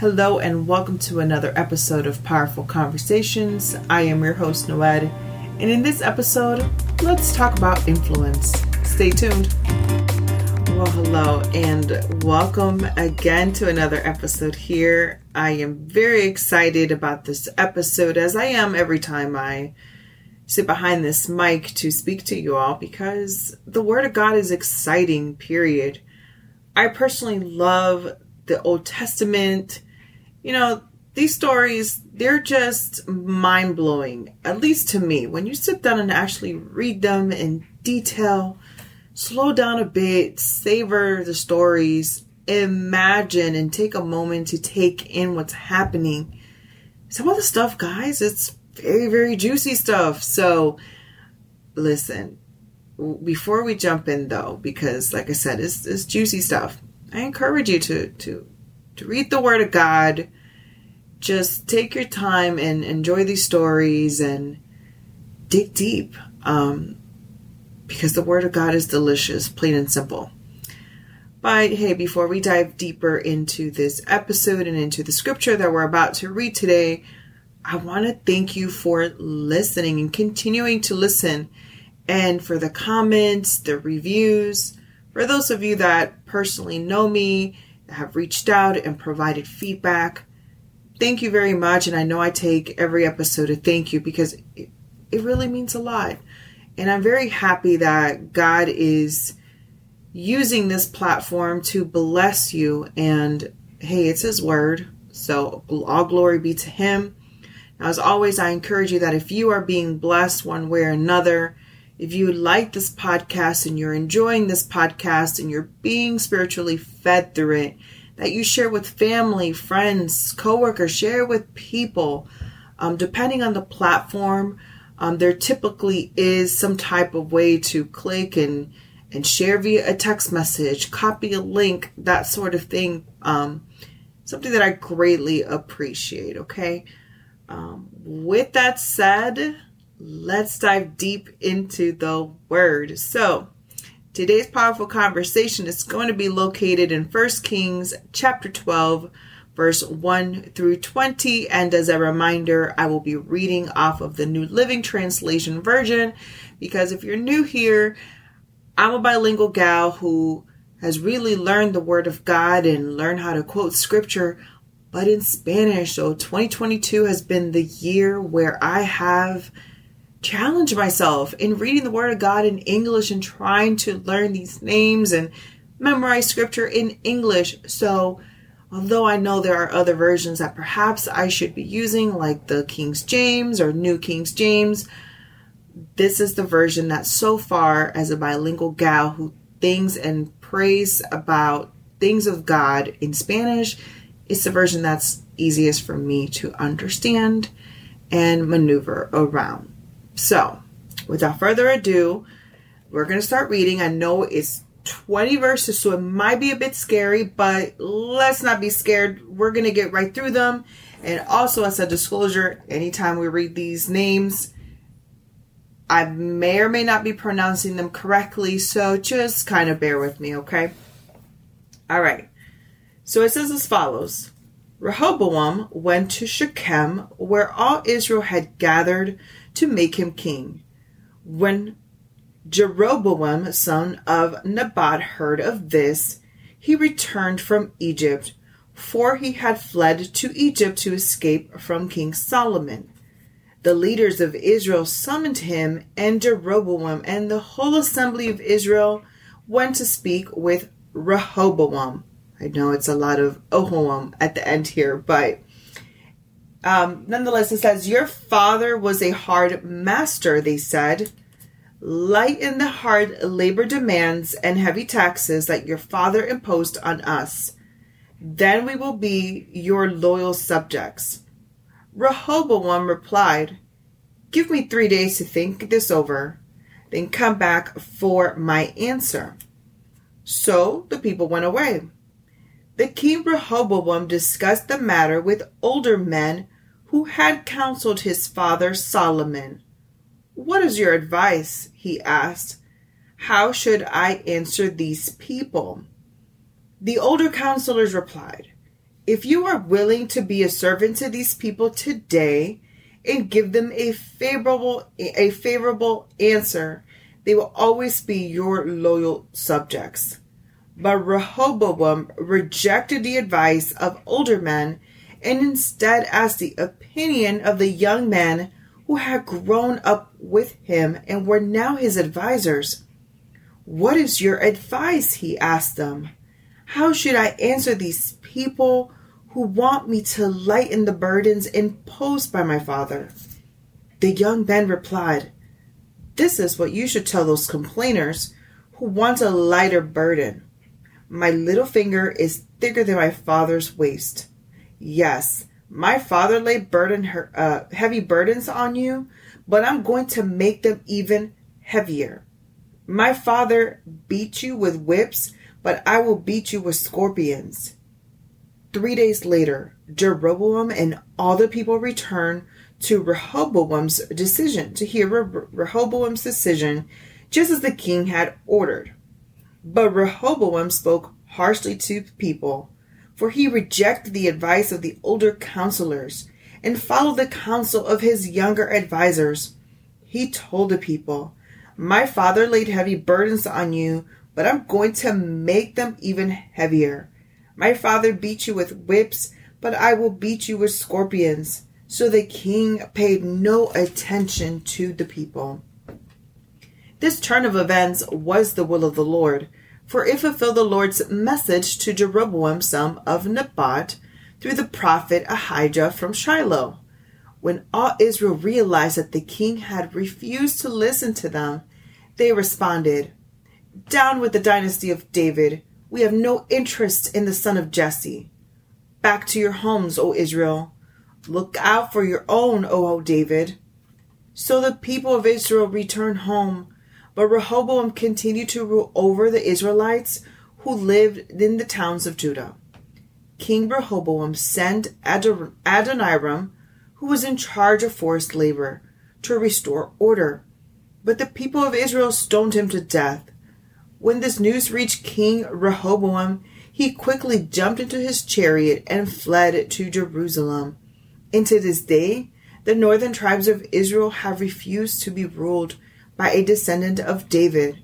Hello, and welcome to another episode of Powerful Conversations. I am your host, Noed, and in this episode, let's talk about influence. Stay tuned. Well, hello, and welcome again to another episode here. I am very excited about this episode, as I am every time I sit behind this mic to speak to you all, because the Word of God is exciting, period. I personally love the Old Testament you know, these stories, they're just mind blowing, at least to me. When you sit down and actually read them in detail, slow down a bit, savor the stories, imagine and take a moment to take in what's happening. Some of the stuff, guys, it's very, very juicy stuff. So, listen, before we jump in though, because like I said, it's, it's juicy stuff. I encourage you to, to to read the Word of God. Just take your time and enjoy these stories and dig deep. Um, because the Word of God is delicious, plain and simple. But hey, before we dive deeper into this episode and into the scripture that we're about to read today, I want to thank you for listening and continuing to listen and for the comments, the reviews. For those of you that personally know me have reached out and provided feedback. Thank you very much. And I know I take every episode to thank you because it, it really means a lot. And I'm very happy that God is using this platform to bless you. And hey, it's His word. So all glory be to Him. Now, as always, I encourage you that if you are being blessed one way or another, if you like this podcast and you're enjoying this podcast and you're being spiritually fed through it, that you share with family, friends, coworkers, share with people. Um, depending on the platform, um, there typically is some type of way to click and and share via a text message, copy a link, that sort of thing. Um, something that I greatly appreciate. Okay. Um, with that said, let's dive deep into the word. So, today's powerful conversation is going to be located in 1 Kings chapter 12 verse 1 through 20 and as a reminder, I will be reading off of the New Living Translation version because if you're new here, I'm a bilingual gal who has really learned the word of God and learned how to quote scripture but in Spanish. So 2022 has been the year where I have challenge myself in reading the Word of God in English and trying to learn these names and memorize scripture in English. So, although I know there are other versions that perhaps I should be using, like the King James or New King James, this is the version that so far, as a bilingual gal who thinks and prays about things of God in Spanish, it's the version that's easiest for me to understand and maneuver around. So, without further ado, we're going to start reading. I know it's 20 verses, so it might be a bit scary, but let's not be scared. We're going to get right through them. And also, as a disclosure, anytime we read these names, I may or may not be pronouncing them correctly, so just kind of bear with me, okay? All right. So it says as follows Rehoboam went to Shechem, where all Israel had gathered to make him king. When Jeroboam, son of Nebat, heard of this, he returned from Egypt, for he had fled to Egypt to escape from King Solomon. The leaders of Israel summoned him, and Jeroboam and the whole assembly of Israel went to speak with Rehoboam. I know it's a lot of Ohoam at the end here, but um, nonetheless, it says, Your father was a hard master, they said. Lighten the hard labor demands and heavy taxes that your father imposed on us. Then we will be your loyal subjects. Rehoboam replied, Give me three days to think this over, then come back for my answer. So the people went away. The king Rehoboam discussed the matter with older men who had counseled his father Solomon. What is your advice? he asked. How should I answer these people? The older counselors replied, If you are willing to be a servant to these people today and give them a favorable a favorable answer, they will always be your loyal subjects. But Rehoboam rejected the advice of older men and instead asked the opinion of the young men who had grown up with him and were now his advisers. What is your advice? he asked them. How should I answer these people who want me to lighten the burdens imposed by my father? The young men replied, This is what you should tell those complainers who want a lighter burden. My little finger is thicker than my father's waist. Yes, my father laid burden her, uh, heavy burdens on you, but I'm going to make them even heavier. My father beat you with whips, but I will beat you with scorpions. Three days later, Jeroboam and all the people returned to Rehoboam's decision, to hear Rehoboam's decision, just as the king had ordered. But Rehoboam spoke harshly to the people for he rejected the advice of the older counselors and followed the counsel of his younger advisers. He told the people, My father laid heavy burdens on you, but I'm going to make them even heavier. My father beat you with whips, but I will beat you with scorpions. So the king paid no attention to the people. This turn of events was the will of the Lord for it fulfilled the Lord's message to Jeroboam son of Nebat through the prophet Ahijah from Shiloh. When all Israel realized that the king had refused to listen to them, they responded, Down with the dynasty of David. We have no interest in the son of Jesse. Back to your homes, O Israel. Look out for your own, O David. So the people of Israel returned home but Rehoboam continued to rule over the Israelites who lived in the towns of Judah. King Rehoboam sent Adoniram, who was in charge of forced labor, to restore order. But the people of Israel stoned him to death. When this news reached King Rehoboam, he quickly jumped into his chariot and fled to Jerusalem. And to this day, the northern tribes of Israel have refused to be ruled by a descendant of David.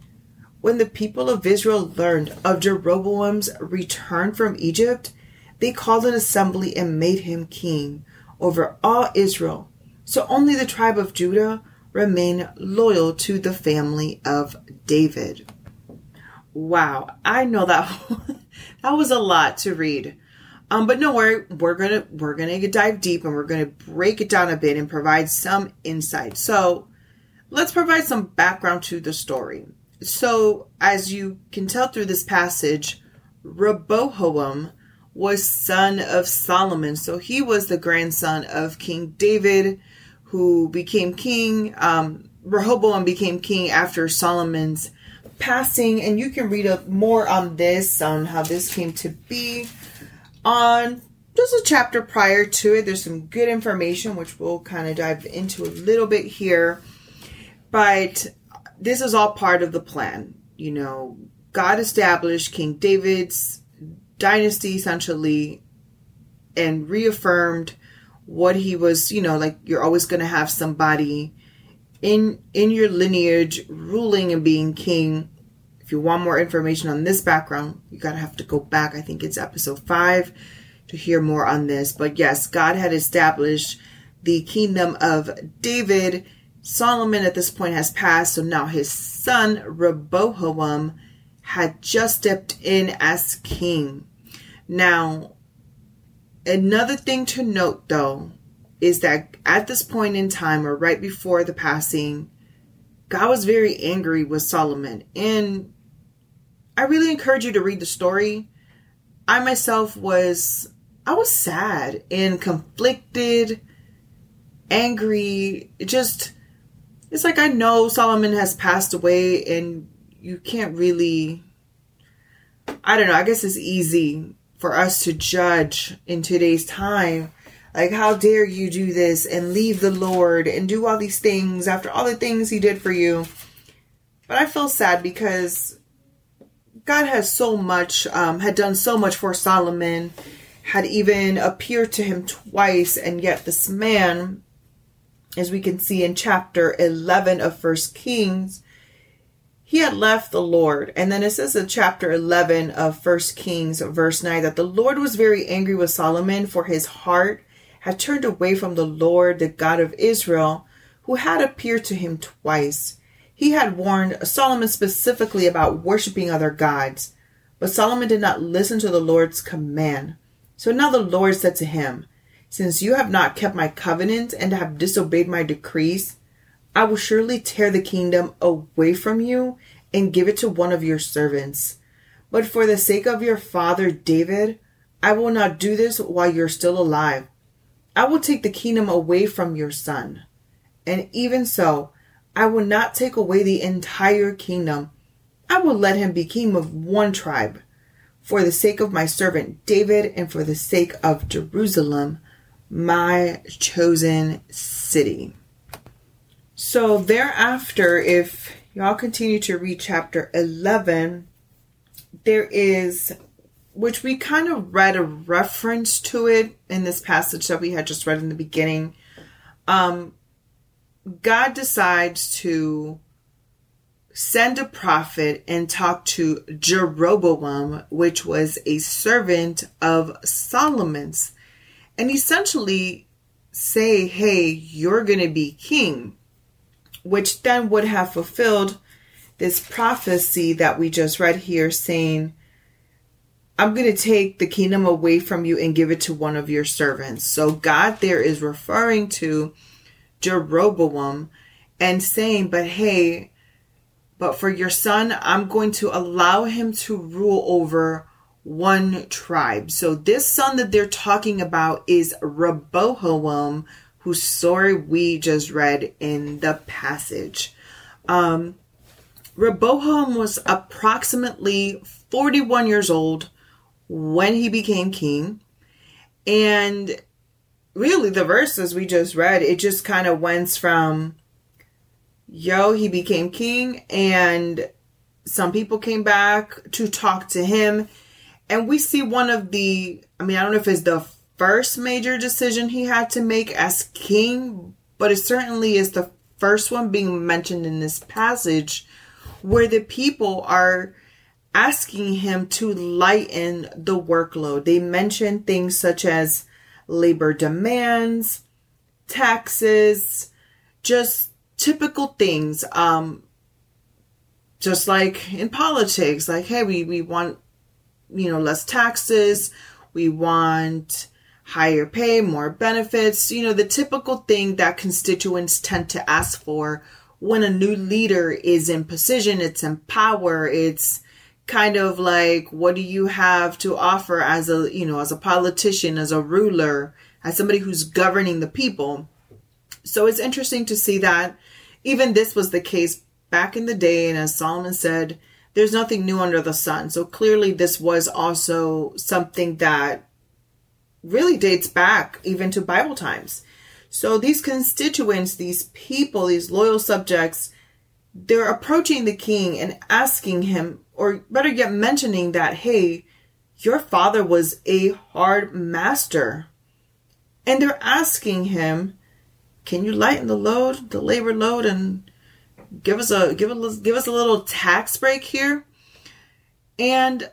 When the people of Israel learned of Jeroboam's return from Egypt, they called an assembly and made him king over all Israel. So only the tribe of Judah remained loyal to the family of David. Wow, I know that that was a lot to read. Um, but no worry, we're gonna we're gonna dive deep and we're gonna break it down a bit and provide some insight. So let's provide some background to the story. So, as you can tell through this passage, Rehoboam was son of Solomon. So he was the grandson of King David, who became king. Um, Rehoboam became king after Solomon's passing, and you can read up more on this, on how this came to be, on just a chapter prior to it. There's some good information, which we'll kind of dive into a little bit here. But this is all part of the plan. You know, God established King David's dynasty essentially and reaffirmed what he was, you know, like you're always going to have somebody in in your lineage ruling and being king. If you want more information on this background, you got to have to go back. I think it's episode 5 to hear more on this. But yes, God had established the kingdom of David Solomon at this point has passed, so now his son Rehoboam had just stepped in as king. Now, another thing to note though is that at this point in time, or right before the passing, God was very angry with Solomon. And I really encourage you to read the story. I myself was I was sad and conflicted, angry, just it's like I know Solomon has passed away and you can't really I don't know, I guess it's easy for us to judge in today's time. Like how dare you do this and leave the Lord and do all these things after all the things he did for you. But I feel sad because God has so much um, had done so much for Solomon, had even appeared to him twice, and yet this man, as we can see in chapter 11 of First Kings, he had left the Lord. And then it says in chapter 11 of First Kings, verse 9, that the Lord was very angry with Solomon, for his heart had turned away from the Lord, the God of Israel, who had appeared to him twice. He had warned Solomon specifically about worshiping other gods, but Solomon did not listen to the Lord's command. So now the Lord said to him, Since you have not kept my covenant and have disobeyed my decrees, I will surely tear the kingdom away from you and give it to one of your servants. But for the sake of your father David, I will not do this while you're still alive. I will take the kingdom away from your son. And even so, I will not take away the entire kingdom. I will let him be king of one tribe. For the sake of my servant David and for the sake of Jerusalem, my chosen city. So thereafter, if y'all continue to read chapter 11, there is, which we kind of read a reference to it in this passage that we had just read in the beginning. Um, God decides to send a prophet and talk to Jeroboam, which was a servant of Solomon's, and essentially say, Hey, you're going to be king which then would have fulfilled this prophecy that we just read here saying, I'm going to take the kingdom away from you and give it to one of your servants. So God there is referring to Jeroboam and saying, but hey, but for your son, I'm going to allow him to rule over one tribe. So this son that they're talking about is Rehoboam, whose story we just read in the passage. Um, was approximately 41 years old when he became king. And really, the verses we just read, it just kind of went from, yo, he became king, and some people came back to talk to him. And we see one of the, I mean, I don't know if it's the first major decision he had to make as king, but it certainly is the first one being mentioned in this passage where the people are asking him to lighten the workload. They mention things such as labor demands, taxes, just typical things. Um, just like in politics, like, hey, we, we want, you know, less taxes. We want higher pay, more benefits, you know, the typical thing that constituents tend to ask for when a new leader is in position, it's in power, it's kind of like what do you have to offer as a, you know, as a politician, as a ruler, as somebody who's governing the people. So it's interesting to see that even this was the case back in the day and as Solomon said, there's nothing new under the sun. So clearly this was also something that really dates back even to Bible times. So these constituents, these people, these loyal subjects, they're approaching the king and asking him, or better yet, mentioning that, hey, your father was a hard master. And they're asking him, can you lighten the load, the labor load, and give us a give us give us a little tax break here? And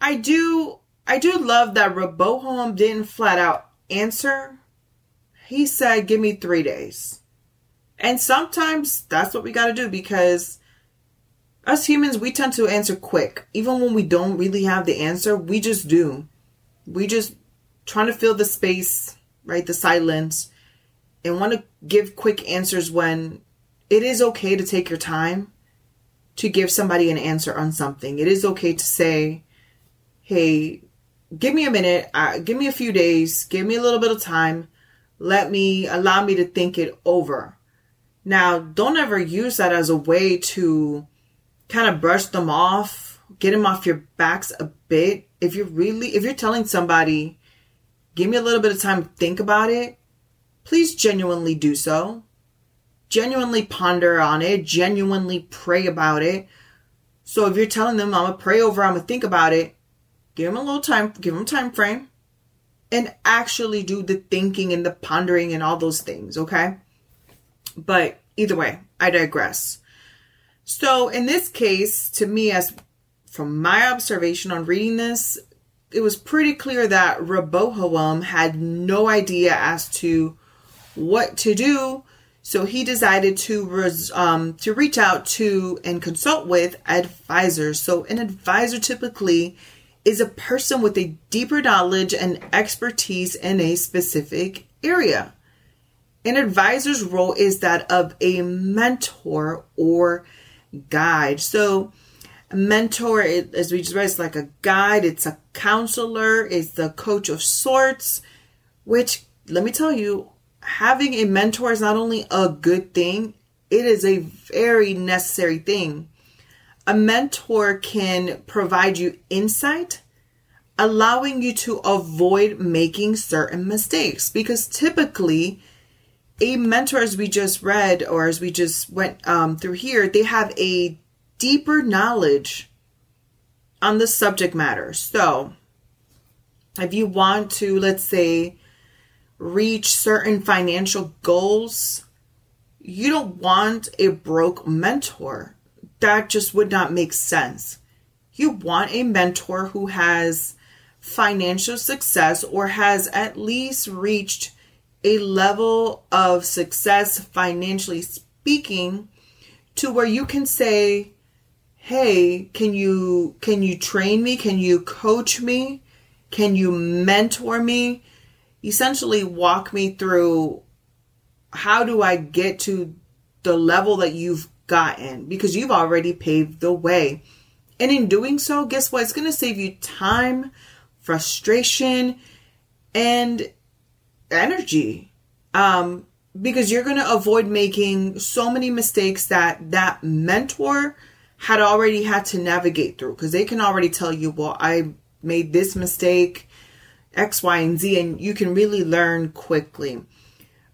I do I do love that Rehoboam didn't flat out answer. He said, Give me three days. And sometimes that's what we got to do because us humans, we tend to answer quick. Even when we don't really have the answer, we just do. We just trying to fill the space, right? The silence, and want to give quick answers when it is okay to take your time to give somebody an answer on something. It is okay to say, hey, give me a minute, uh, give me a few days, give me a little bit of time. Let me allow me to think it over. Now, don't ever use that as a way to kind of brush them off, get them off your backs a bit. If you're really, if you're telling somebody, give me a little bit of time to think about it, please genuinely do so. Genuinely ponder on it, genuinely pray about it. So if you're telling them, I'm gonna pray over, I'm gonna think about it, Give them a little time, give them time frame. and actually do the thinking and the pondering and all those things, okay? But either way, I digress. So in this case, to me, as from my observation on reading this, it was pretty clear that Rehoboam had no idea as to what to do. So he decided to res, um, to reach out to and consult with advisors. So an advisor typically is a person with a deeper knowledge and expertise in a specific area. An advisor's role is that of a mentor or guide. So, a mentor, as we just read, is like a guide, it's a counselor, it's the coach of sorts, which, let me tell you, having a mentor is not only a good thing, it is a very necessary thing. A mentor can provide you insight, allowing you to avoid making certain mistakes because typically a mentor as we just read or as we just went um, through here they have a deeper knowledge on the subject matter so if you want to let's say reach certain financial goals you don't want a broke mentor. That just would not make sense. You want a mentor who has financial success or has at least reached a level of success financially speaking to where you can say hey can you can you train me? Can you coach me? Can you mentor me essentially walk me through how do i get to the level that you've gotten? Because you've already paved the way. And in doing so guess what? It's going to save you time frustration and energy. Um, because you're going to avoid making so many mistakes that that mentor had already had to navigate through. Because they can already tell you well i made this mistake x y and z and you can really learn quickly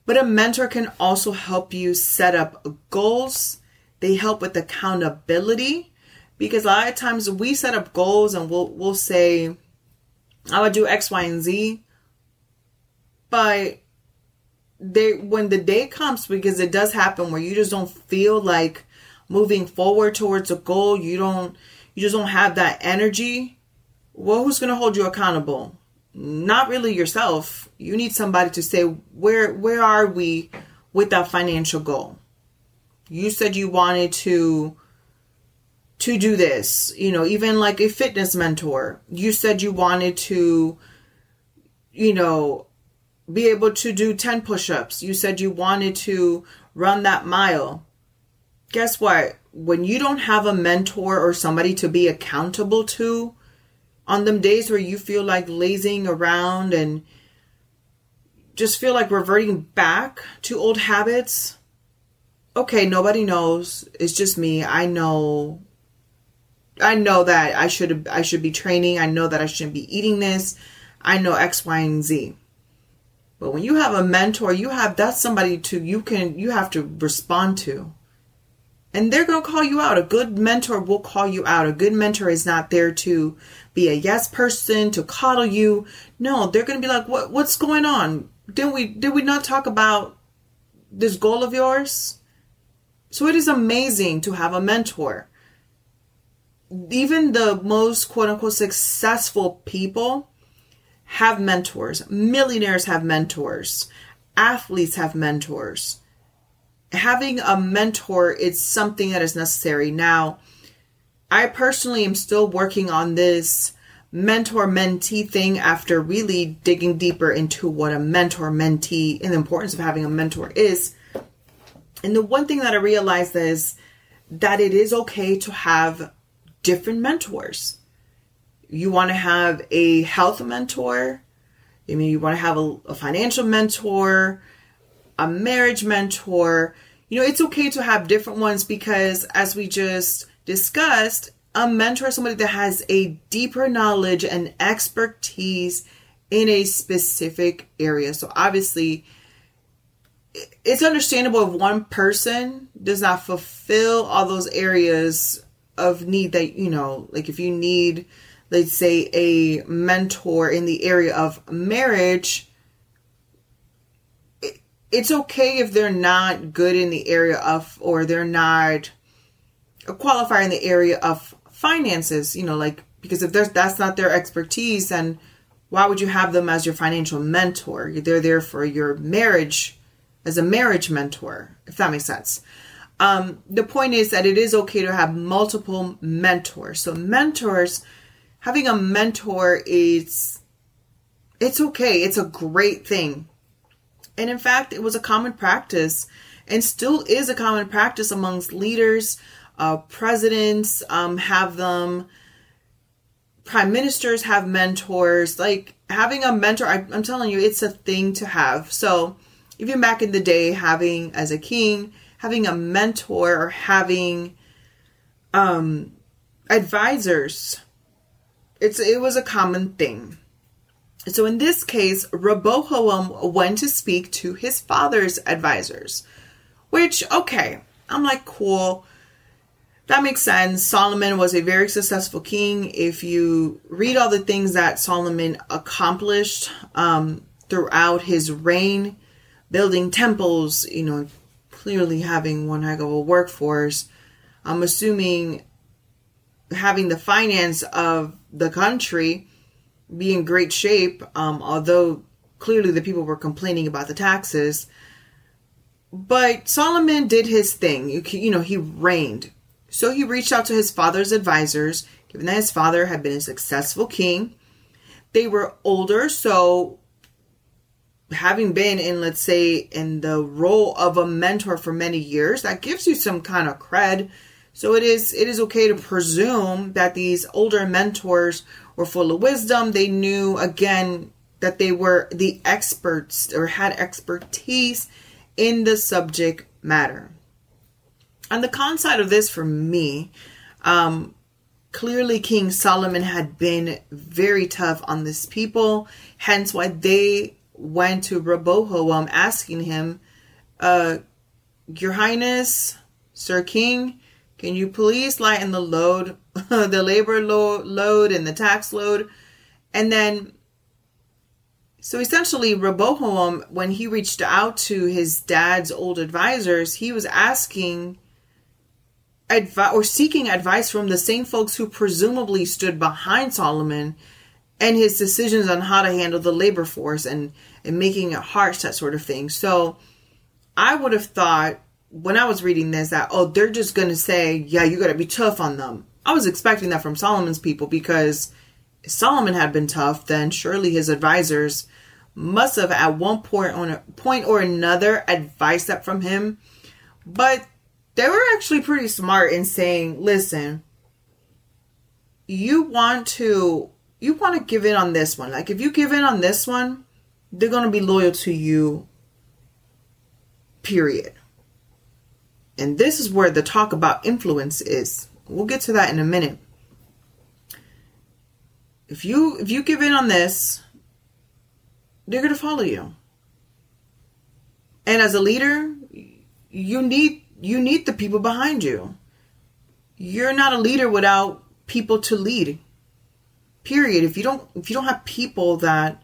but a mentor can also help you set up goals they help with accountability because a lot of times we set up goals and we'll we'll say oh, I would do X, Y, and Z. But they when the day comes, because it does happen where you just don't feel like moving forward towards a goal, you don't you just don't have that energy. Well, who's gonna hold you accountable? Not really yourself. You need somebody to say where where are we with that financial goal? You said you wanted to to do this. You know, even like a fitness mentor. You said you wanted to, you know, be able to do 10 push ups. You said you wanted to run that mile. Guess what? When you don't have a mentor or somebody to be accountable to, on them days where you feel like lazing around and just feel like reverting back to old habits, okay, nobody knows. It's just me. I know I know that I should I should be training. I know that I shouldn't be eating this. I know X, Y, and Z. But when you have a mentor, you have that's somebody to you can you have to respond to. And they're going to call you out. A good mentor will call you out. A good mentor is not there to be a yes person, to coddle you. No, they're going to be like, "What what's going on? Did we did we not talk about this goal of yours?" So it is amazing to have a mentor even the most quote unquote successful people have mentors. Millionaires have mentors. Athletes have mentors. Having a mentor is something that is necessary. Now, I personally am still working on this mentor mentee thing after really digging deeper into what a mentor mentee and the importance of having a mentor is. And the one thing that I realized is that it is okay to have different mentors. You want to have a health mentor. I mean, you want to have a, a financial mentor, a marriage mentor. You know, it's okay to have different ones because, as we just discussed, a mentor is somebody that has a deeper knowledge and expertise in a specific area. So, obviously, it's understandable if one person does not fulfill all those areas of need that you know like if you need let's say, a mentor in the area of marriage, it's okay if they're not good in the area of, or they're not a qualifier in the area of finances, you know, like, because if there's, that's not their expertise, then why would you have them as your financial mentor? They're there for your marriage, as a marriage mentor, if that makes sense. Um, the point is that it is okay to have multiple mentors. So mentors, having a mentor is, it's okay. It's a great thing. And in fact, it was a common practice and still is a common practice amongst leaders, uh, presidents um, have them, prime ministers have mentors. Like having a mentor, I, I'm telling you, it's a thing to have. So even back in the day, having as a king, having a mentor or having um, advisors, it's it was a common thing. So in this case, Rehoboam went to speak to his father's advisors, which, okay, I'm like, cool. That makes sense. Solomon was a very successful king. If you read all the things that Solomon accomplished um, throughout his reign, building temples, you know, clearly having one heck of a workforce, I'm assuming having the finance of the country be in great shape, um, although clearly the people were complaining about the taxes. But Solomon did his thing. You, you know, he reigned. So he reached out to his father's advisors, given that his father had been a successful king. They were older, so having been in, let's say, in the role of a mentor for many years, that gives you some kind of cred. So it is it is okay to presume that these older mentors were full of wisdom. They knew again that they were the experts or had expertise in the subject matter. On the con side of this, for me, um, clearly King Solomon had been very tough on this people, hence why they went to Rehoboam asking him, uh, Your Highness, Sir King, can you please lighten the load, the labor lo- load and the tax load? And then, so essentially, Rehoboam, when he reached out to his dad's old advisors, he was asking advice or seeking advice from the same folks who presumably stood behind Solomon and his decisions on how to handle the labor force and, and making it harsh, that sort of thing. So I would have thought when I was reading this that, oh, they're just to say, yeah, you got to be tough on them. I was expecting that from Solomon's people because Solomon had been tough, then surely his advisors must have at one point on a point or another advised that from him. But they were actually pretty smart in saying, listen, you want to you want to give in on this one. Like if you give in on this one, they're to be loyal to you. Period. And this is where the talk about influence is. We'll get to that in a minute. If you if you give in on this, they're going to follow you. And as a leader, you need you need the people behind you. You're not a leader without people to lead. Period. If you don't if you don't have people that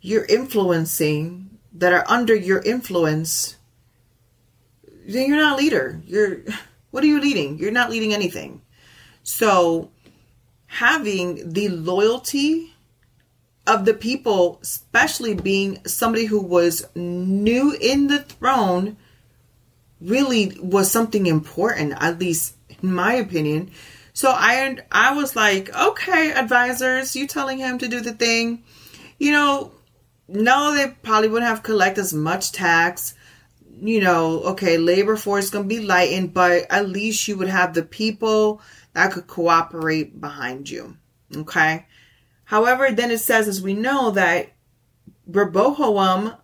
you're influencing that are under your influence, then you're not a leader. You're what are you leading? You're not leading anything. So having the loyalty of the people, especially being somebody who was new in the throne, really was something important, at least in my opinion. So I I was like, okay, advisors, you telling him to do the thing. You know, no, they probably wouldn't have collected as much tax you know, okay, labor force is going to be lightened, but at least you would have the people that could cooperate behind you. Okay. However, then it says, as we know, that Rehoboam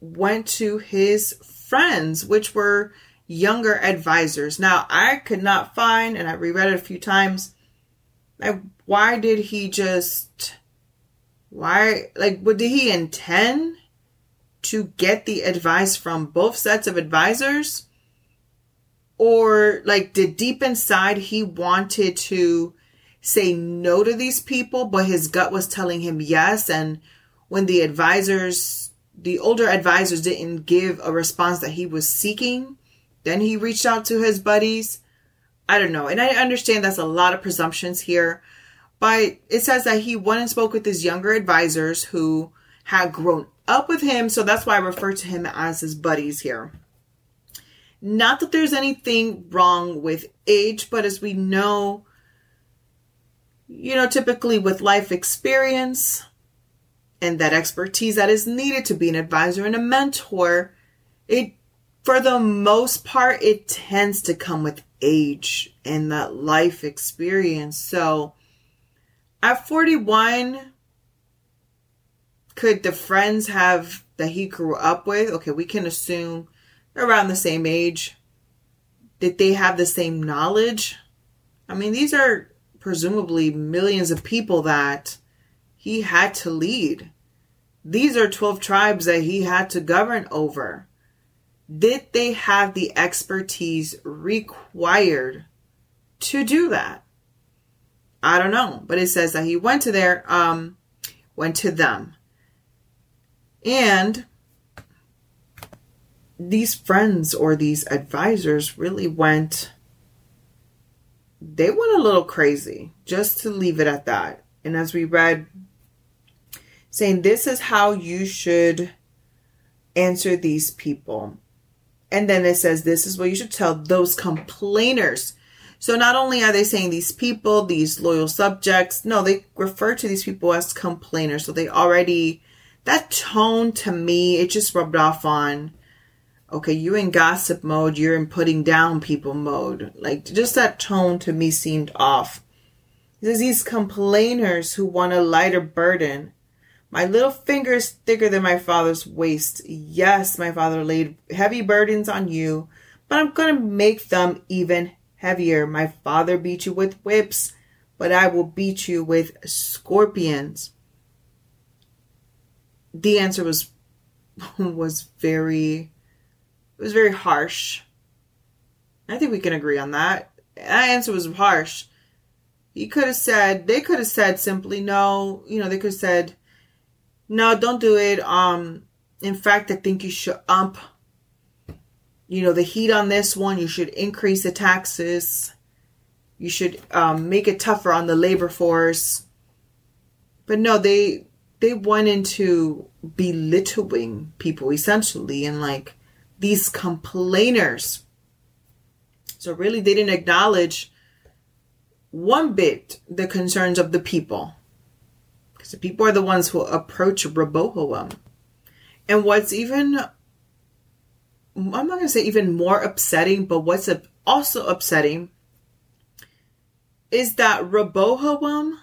went to his friends, which were younger advisors. Now, I could not find, and I reread it a few times, like, why did he just, why, like, what did he intend to get the advice from both sets of advisors? Or like did deep inside he wanted to say no to these people, but his gut was telling him yes. And when the advisors, the older advisors didn't give a response that he was seeking, then he reached out to his buddies. I don't know. And I understand that's a lot of presumptions here, but it says that he went and spoke with his younger advisors who had grown up with him. So that's why I refer to him as his buddies here. Not that there's anything wrong with age, but as we know, you know, typically with life experience and that expertise that is needed to be an advisor and a mentor, it, for the most part, it tends to come with age and that life experience. So at 41, could the friends have that he grew up with? Okay, we can assume around the same age. Did they have the same knowledge? I mean, these are presumably millions of people that he had to lead. These are 12 tribes that he had to govern over. Did they have the expertise required to do that? I don't know, but it says that he went to their um went to them. And these friends or these advisors really went they went a little crazy just to leave it at that. And as we read saying this is how you should answer these people. And then it says this is what you should tell those complainers. So not only are they saying these people these loyal subjects no they refer to these people as complainers. So they already that tone to me it just rubbed off on okay, you're in gossip mode, you're in putting down people mode. Like, just that tone to me seemed off. There's these complainers who want a lighter burden. My little finger is thicker than my father's waist. Yes, my father laid heavy burdens on you, but I'm going to make them even heavier. My father beat you with whips, but I will beat you with scorpions. The answer was was very it was very harsh. I think we can agree on that. That answer was harsh. He could have said, they could have said simply, no, you know, they could have said, no, don't do it. Um, in fact, I think you should ump, you know, the heat on this one. You should increase the taxes. You should um, make it tougher on the labor force. But no, they they went into belittling people essentially and like these complainers. So, really, they didn't acknowledge one bit the concerns of the people. Because the people are the ones who approach Rehoboam. And what's even, I'm not going to say even more upsetting, but what's also upsetting is that Rehoboam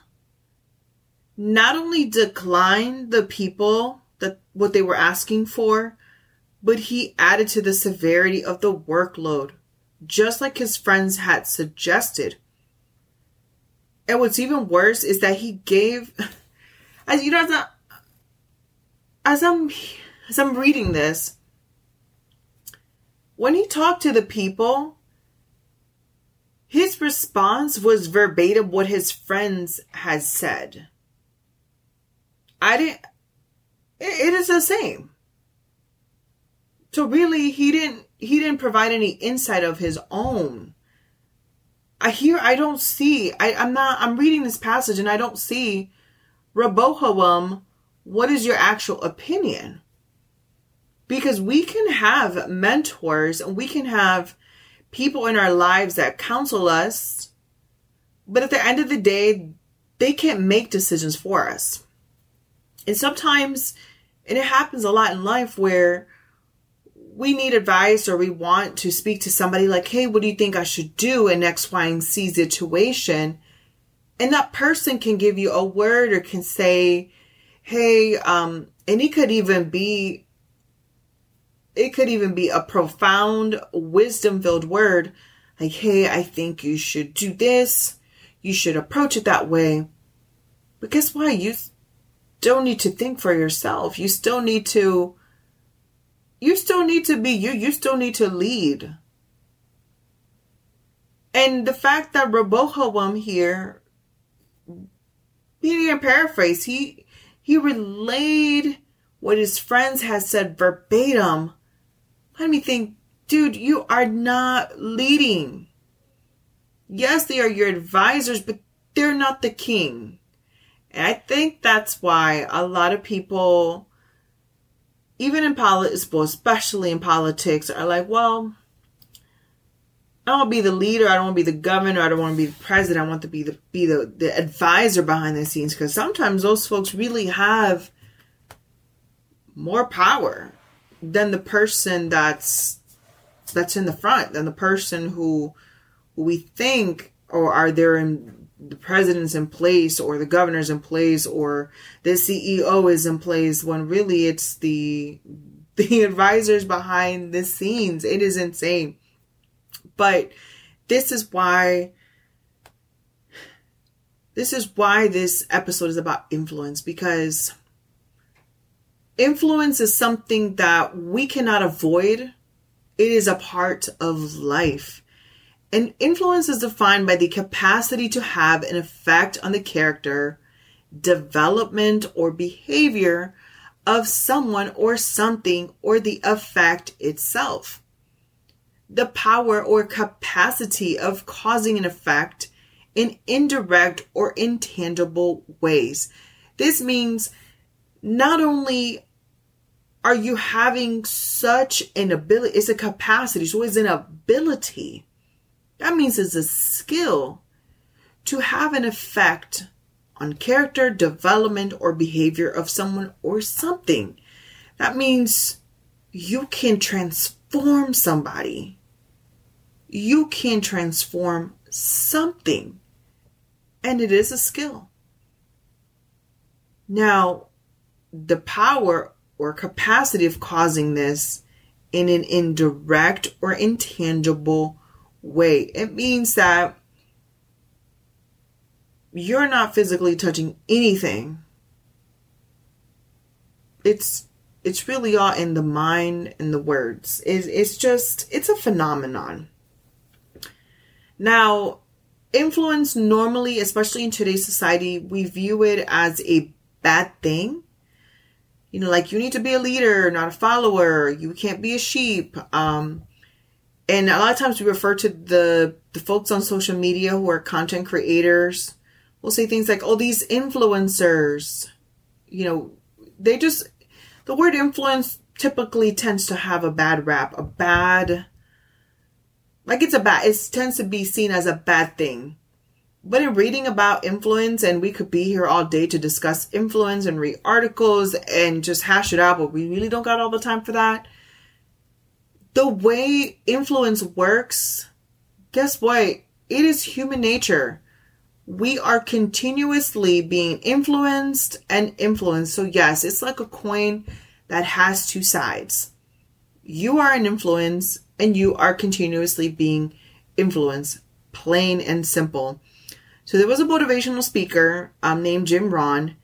not only declined the people that what they were asking for, but he added to the severity of the workload, just like his friends had suggested. And what's even worse is that he gave, as you know, as, I, as I'm as I'm reading this, when he talked to the people, his response was verbatim what his friends had said. I didn't. it is the same. So really, he didn't he didn't provide any insight of his own. I hear I don't see I, I'm not I'm reading this passage and I don't see Rehoboam, what is your actual opinion? Because we can have mentors and we can have people in our lives that counsel us, but at the end of the day, they can't make decisions for us. And sometimes, and it happens a lot in life where we need advice or we want to speak to somebody like, hey, what do you think I should do in X, Y, and Z situation? And that person can give you a word or can say, hey, um, and it could even be, it could even be a profound wisdom filled word like, hey, I think you should do this. You should approach it that way. But guess what? You don't need to think for yourself. You still need to you still need to be you. You still need to lead. And the fact that Rehoboam here he didn't paraphrase. He he relayed what his friends had said verbatim. Let me think, dude, you are not leading. Yes, they are your advisors, but they're not the king. And I think that's why a lot of people, even in politics, especially in politics, are like, well, I don't want to be the leader. I don't want to be the governor. I don't want to be the president. I want to be the be the, the advisor behind the scenes because sometimes those folks really have more power than the person that's that's in the front, than the person who we think or are there in the president's in place or the governor's in place or the CEO is in place when really it's the the advisors behind the scenes. It is insane. But this is why this is why this episode is about influence because influence is something that we cannot avoid. It is a part of life. And influence is defined by the capacity to have an effect on the character, development, or behavior of someone or something or the effect itself. The power or capacity of causing an effect in indirect or intangible ways. This means not only are you having such an ability, it's a capacity, so it's an ability that means it's a skill to have an effect on character, development, or behavior of someone or something. That means you can transform somebody. You can transform something. And it is a skill. Now, the power or capacity of causing this in an indirect or intangible way. It means that you're not physically touching anything. It's it's really all in the mind and the words. It's, it's just it's a phenomenon. Now, influence normally, especially in today's society, we view it as a bad thing. You know, like you need to be a leader, not a follower. You can't be a sheep. Um, and a lot of times we refer to the the folks on social media who are content creators. We'll say things like oh these influencers you know they just the word influence typically tends to have a bad rap a bad like it's a bad it tends to be seen as a bad thing. But in reading about influence and we could be here all day to discuss influence and read articles and just hash it out but we really don't got all the time for that the way influence works, guess what? It is human nature. We are continuously being influenced and influenced. So, yes, it's like a coin that has two sides. You are an influence and you are continuously being influenced, plain and simple. So, there was a motivational speaker um, named Jim Rohn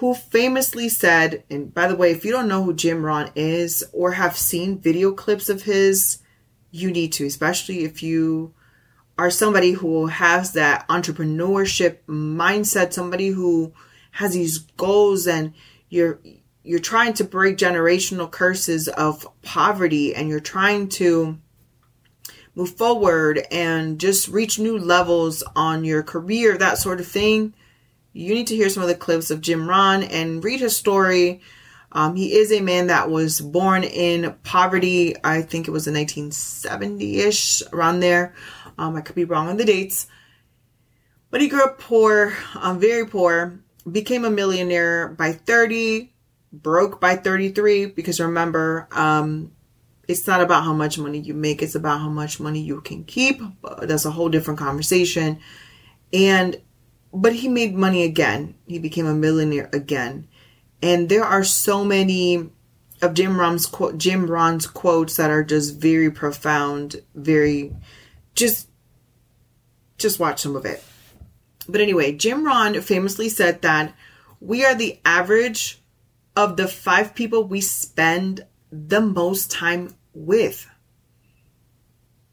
who famously said, and by the way, if you don't know who Jim Rohn is or have seen video clips of his, you need to, especially if you are somebody who has that entrepreneurship mindset, somebody who has these goals and you're you're trying to break generational curses of poverty and you're trying to move forward and just reach new levels on your career, that sort of thing you need to hear some of the clips of Jim Rohn and read his story. Um, he is a man that was born in poverty. I think it was in 1970 ish, around there. Um, I could be wrong on the dates. But he grew up poor, um, very poor, became a millionaire by 30, broke by 33, because remember, um, it's not about how much money you make, it's about how much money you can keep. That's a whole different conversation. And but he made money again. He became a millionaire again. And there are so many of Jim Jim Rohn's quotes that are just very profound, very just just watch some of it. But anyway, Jim Rohn famously said that we are the average of the five people we spend the most time with.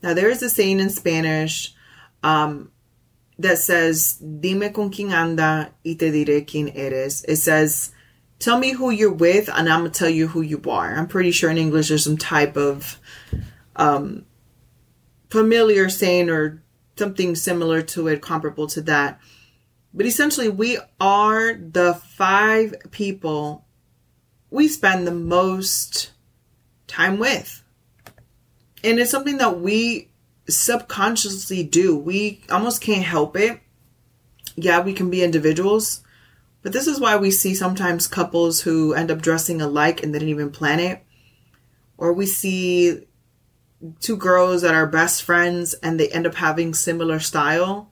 Now there is a saying in Spanish, um, that says, Dime con quien anda y te diré quién eres. It says, Tell me who you're with and I'm going to tell you who you are. I'm pretty sure in English there's some type of um, familiar saying or something similar to it, comparable to that. But essentially, we are the five people we spend the most time with. And it's something that we subconsciously do. We almost can't help it. Yeah, we can be individuals, but this is why we see sometimes couples who end up dressing alike and they didn't even plan it. Or we see two girls that are best friends and they end up having similar style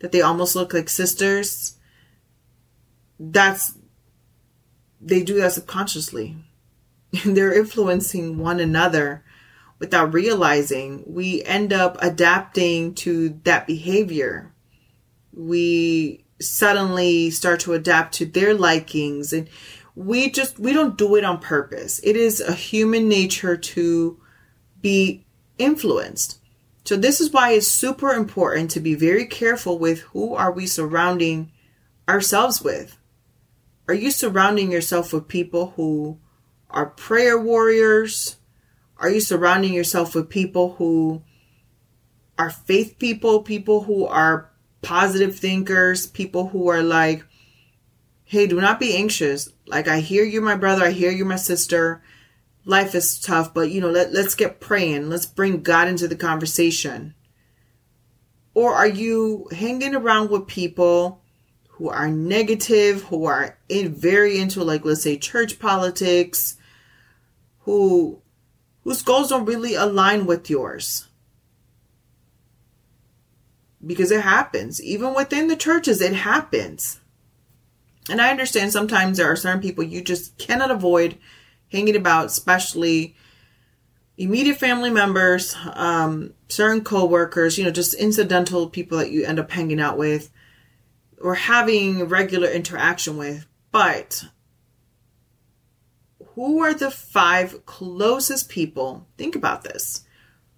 that they almost look like sisters. That's they do that subconsciously. They're influencing one another without realizing, we end up adapting to that behavior. We suddenly start to adapt to their likings and we just we don't do it on purpose. It is a human nature to be influenced. So this is why it's super important to be very careful with who are we surrounding ourselves with. Are you surrounding yourself with people who are prayer warriors, are you surrounding yourself with people who are faith people, people who are positive thinkers, people who are like, hey, do not be anxious. Like, I hear you, my brother. I hear you, my sister. Life is tough, but you know, let, let's get praying. Let's bring God into the conversation. Or are you hanging around with people who are negative, who are in very into like let's say church politics, who whose goals don't really align with yours. Because it happens. Even within the churches, it happens. And I understand sometimes there are certain people you just cannot avoid hanging about, especially immediate family members, um, certain coworkers, you know, just incidental people that you end up hanging out with or having regular interaction with. But who are the five closest people? Think about this.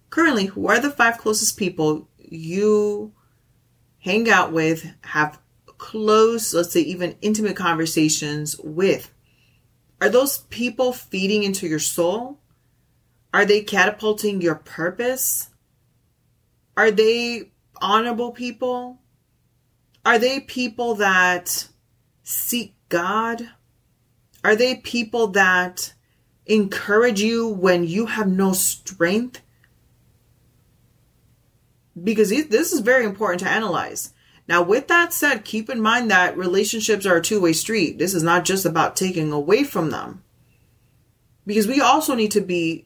Currently, who are the five closest people you hang out with, have close, let's say even intimate conversations with? Are those people feeding into your soul? Are they catapulting your purpose? Are they honorable people? Are they people that seek God? Are they people that encourage you when you have no strength? Because this is very important to analyze. Now, with that said, keep in mind that relationships are a two way street. This is not just about taking away from them. Because we also need to be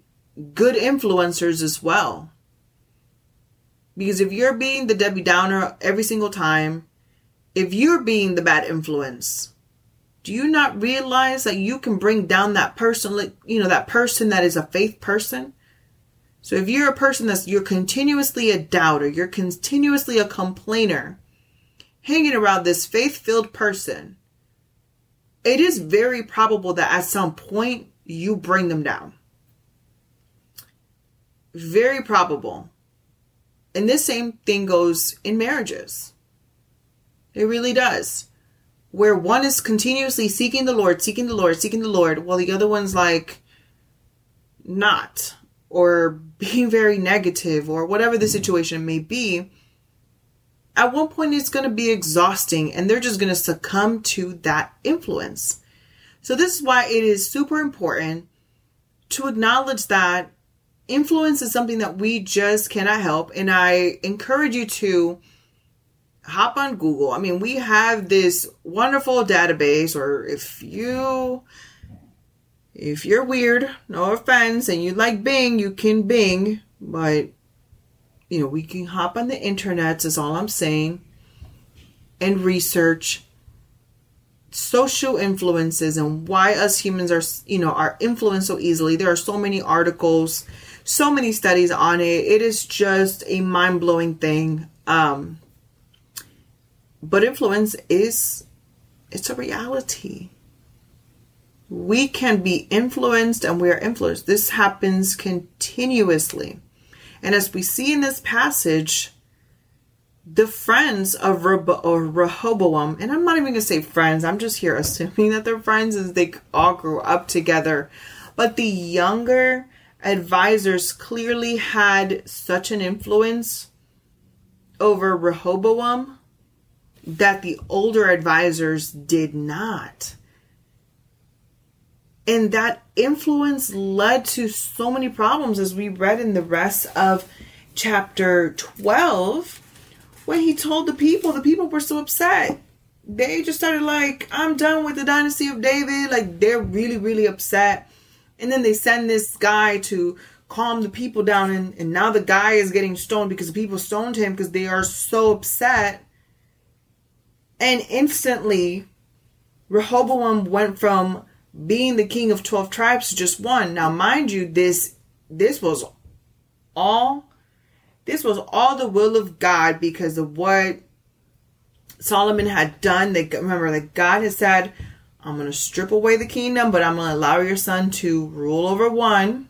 good influencers as well. Because if you're being the Debbie Downer every single time, if you're being the bad influence, do you not realize that you can bring down that person, you know, that person that is a faith person? So if you're a person that's, you're continuously a doubter, you're continuously a complainer, hanging around this faith filled person, it is very probable that at some point you bring them down. Very probable. And this same thing goes in marriages. It really does where one is continuously seeking the Lord, seeking the Lord, seeking the Lord, while the other one's like not, or being very negative, or whatever the situation may be, at one point it's going to be exhausting and they're just going to succumb to that influence. So, this is why it is super important to acknowledge that influence is something that we just cannot help. And I encourage you to hop on Google. I mean, we have this wonderful database, or if you if you're weird, no offense, and you like Bing, you can Bing, but you know, we can hop on the internet, is all I'm saying, and research social influences and why us humans are, you know, are influenced so easily. There are so many articles, so many studies on it. It is just a mind blowing thing. Um, but influence is it's a reality. We can be influenced and we are influenced. This happens continuously. And as we see in this passage, the friends of Rehoboam, and I'm not even going to say friends, I'm just here assuming that they're friends as they all grew up together. But the younger advisors clearly had such an influence over Rehoboam that the older advisors did not. And that influence led to so many problems as we read in the rest of chapter 12 when he told the people, the people were so upset. They just started like, I'm done with the dynasty of David. Like, they're really, really upset. And then they send this guy to calm the people down. And, and now the guy is getting stoned because the people stoned him because they are so upset. And instantly, Rehoboam went from being the king of 12 tribes to just one. Now, mind you, this this was all this was all the will of God because of what Solomon had done. They remember that God had said, I'm going to strip away the kingdom, but I'm going to allow your son to rule over one.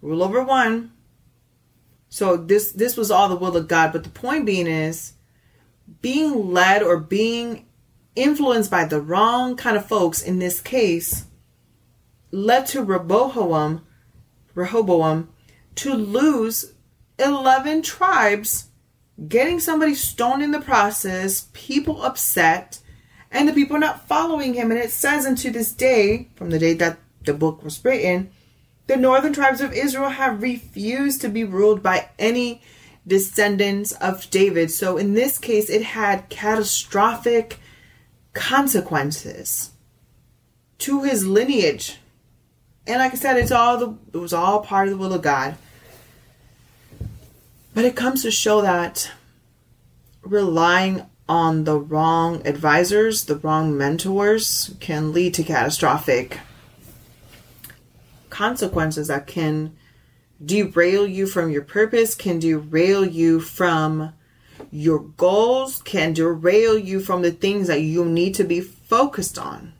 Rule over one. So this this was all the will of God, but the point being is being led or being influenced by the wrong kind of folks in this case led to Rehoboam Rehoboam to lose 11 tribes getting somebody stoned in the process, people upset, and the people not following him. And it says, unto this day, from the day that the book was written, the northern tribes of Israel have refused to be ruled by any descendants of David. So in this case, it had catastrophic consequences to his lineage. And like I said, it's all the it was all part of the will of God. But it comes to show that relying on the wrong advisors, the wrong mentors, can lead to catastrophic consequences that can derail you from your purpose, can derail you from your goals, can derail you from the things that you need to be focused on.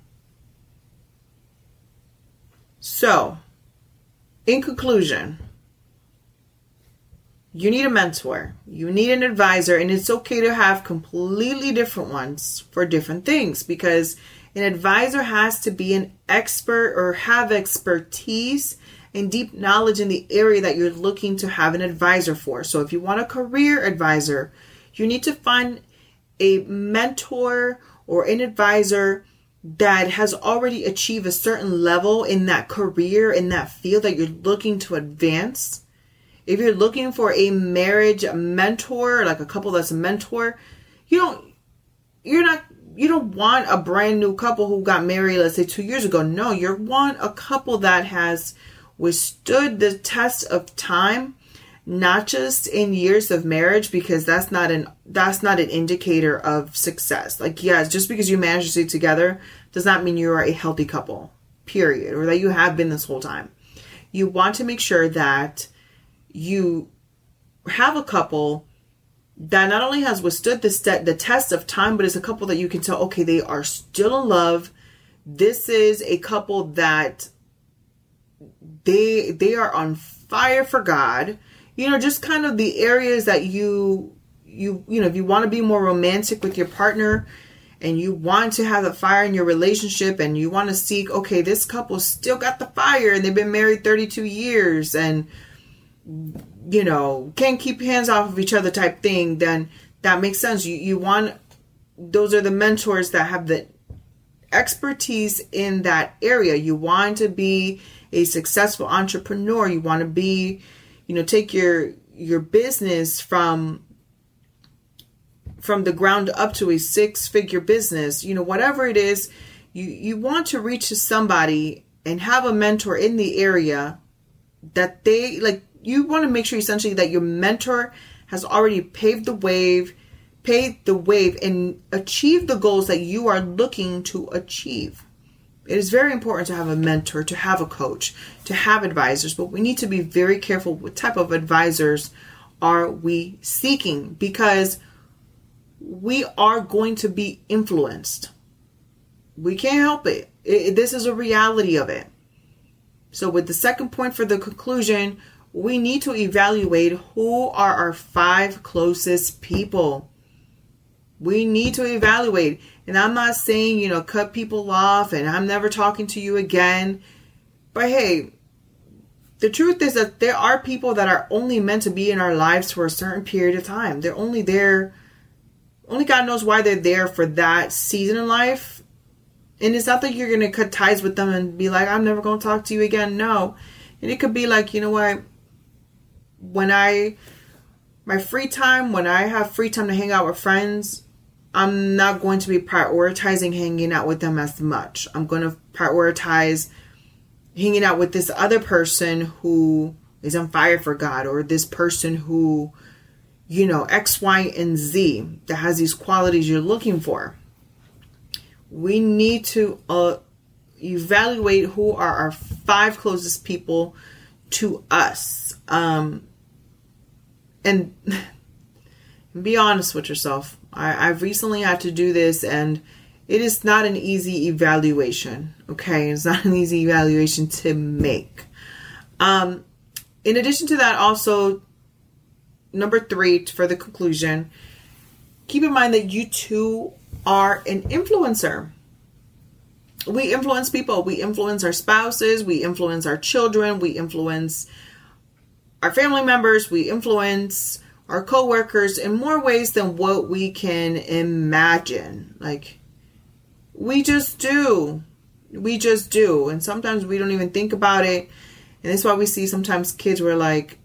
So, in conclusion, you need a mentor, you need an advisor, and it's okay to have completely different ones for different things because an advisor has to be an expert or have expertise and deep knowledge in the area that you're looking to have an advisor for. So, if you want a career advisor, you need to find a mentor or an advisor that has already achieved a certain level in that career, in that field that you're looking to advance if you're looking for a marriage mentor, like a couple that's a mentor, you don't you're not you don't want a brand new couple who got married let's say 2 years ago. No, you want a couple that has withstood the test of time not just in years of marriage because that's not an that's not an indicator of success like yes just because you manage to stay together does not mean you are a healthy couple period or that you have been this whole time you want to make sure that you have a couple that not only has withstood the, st- the test of time, but is a couple that you can tell, okay, they are still in love. This is a couple that they they are on fire for God. You know, just kind of the areas that you you you know, if you want to be more romantic with your partner and you want to have the fire in your relationship and you want to seek, okay, this couple still got the fire and they've been married 32 years and you know, can't keep hands off of each other type thing, then that makes sense. You you want those are the mentors that have the expertise in that area. You want to be a successful entrepreneur. You want to be, you know, take your your business from from the ground up to a six figure business. You know, whatever it is, you you want to reach to somebody and have a mentor in the area that they like you want to make sure essentially that your mentor has already paved the wave, paved the wave, and achieve the goals that you are looking to achieve. It is very important to have a mentor, to have a coach, to have advisors, but we need to be very careful what type of advisors are we seeking because we are going to be influenced. We can't help it. it this is a reality of it. So, with the second point for the conclusion, we need to evaluate who are our five closest people. We need to evaluate. And I'm not saying, you know, cut people off and I'm never talking to you again. But hey, the truth is that there are people that are only meant to be in our lives for a certain period of time. They're only there, only God knows why they're there for that season in life. And it's not that you're going to cut ties with them and be like, I'm never going to talk to you again. No. And it could be like, you know what? When I, my free time, when I have free time to hang out with friends, I'm not going to be prioritizing hanging out with them as much. I'm going to prioritize hanging out with this other person who is on fire for God or this person who, you know, X, Y, and Z that has these qualities you're looking for. We need to uh, evaluate who are our five closest people to us. Um, and be honest with yourself. I, I've recently had to do this and it is not an easy evaluation. Okay, it's not an easy evaluation to make. Um, in addition to that, also number three for the conclusion, keep in mind that you too are an influencer. We influence people. We influence our spouses. We influence our children. We influence our family members. We influence our coworkers in more ways than what we can imagine. Like, we just do. We just do. And sometimes we don't even think about it. And that's why we see sometimes kids were like,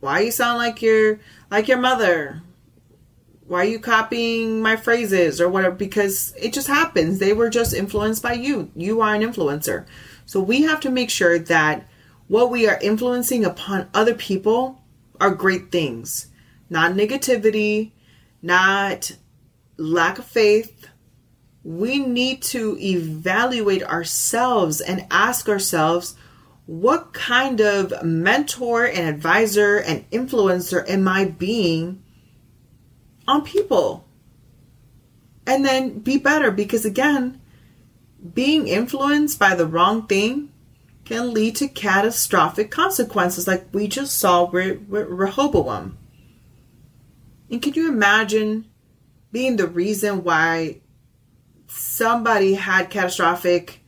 why you sound like your like your mother? Why are you copying my phrases or whatever? Because it just happens. They were just influenced by you. You are an influencer. So we have to make sure that what we are influencing upon other people are great things, not negativity, not lack of faith. We need to evaluate ourselves and ask ourselves, what kind of mentor and advisor and influencer am I being on people? And then be better because, again, being influenced by the wrong thing can lead to catastrophic consequences, like we just saw with, with Rehoboam. And can you imagine being the reason why somebody had catastrophic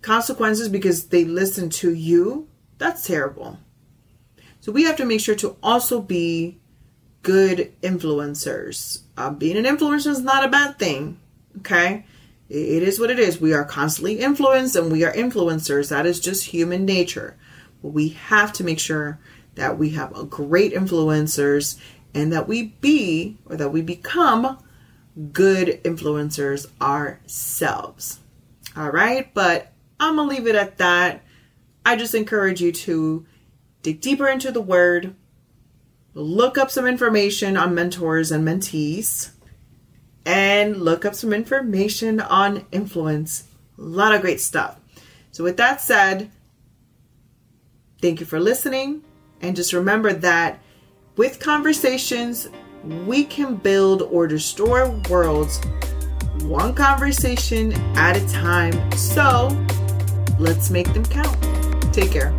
consequences because they listened to you? That's terrible. So we have to make sure to also be good influencers. Uh, being an influencer is not a bad thing, okay? It is what it is. We are constantly influenced and we are influencers. That is just human nature. But we have to make sure that we have great influencers and that we be or that we become good influencers ourselves. All right, but I'm gonna leave it at that. I just encourage you to dig deeper into the word, look up some information on mentors and mentees and look up some information on influence. A lot of great stuff. So, with that said, thank you for listening. And just remember that with conversations, we can build or destroy worlds one conversation at a time. So, let's make them count. Take care.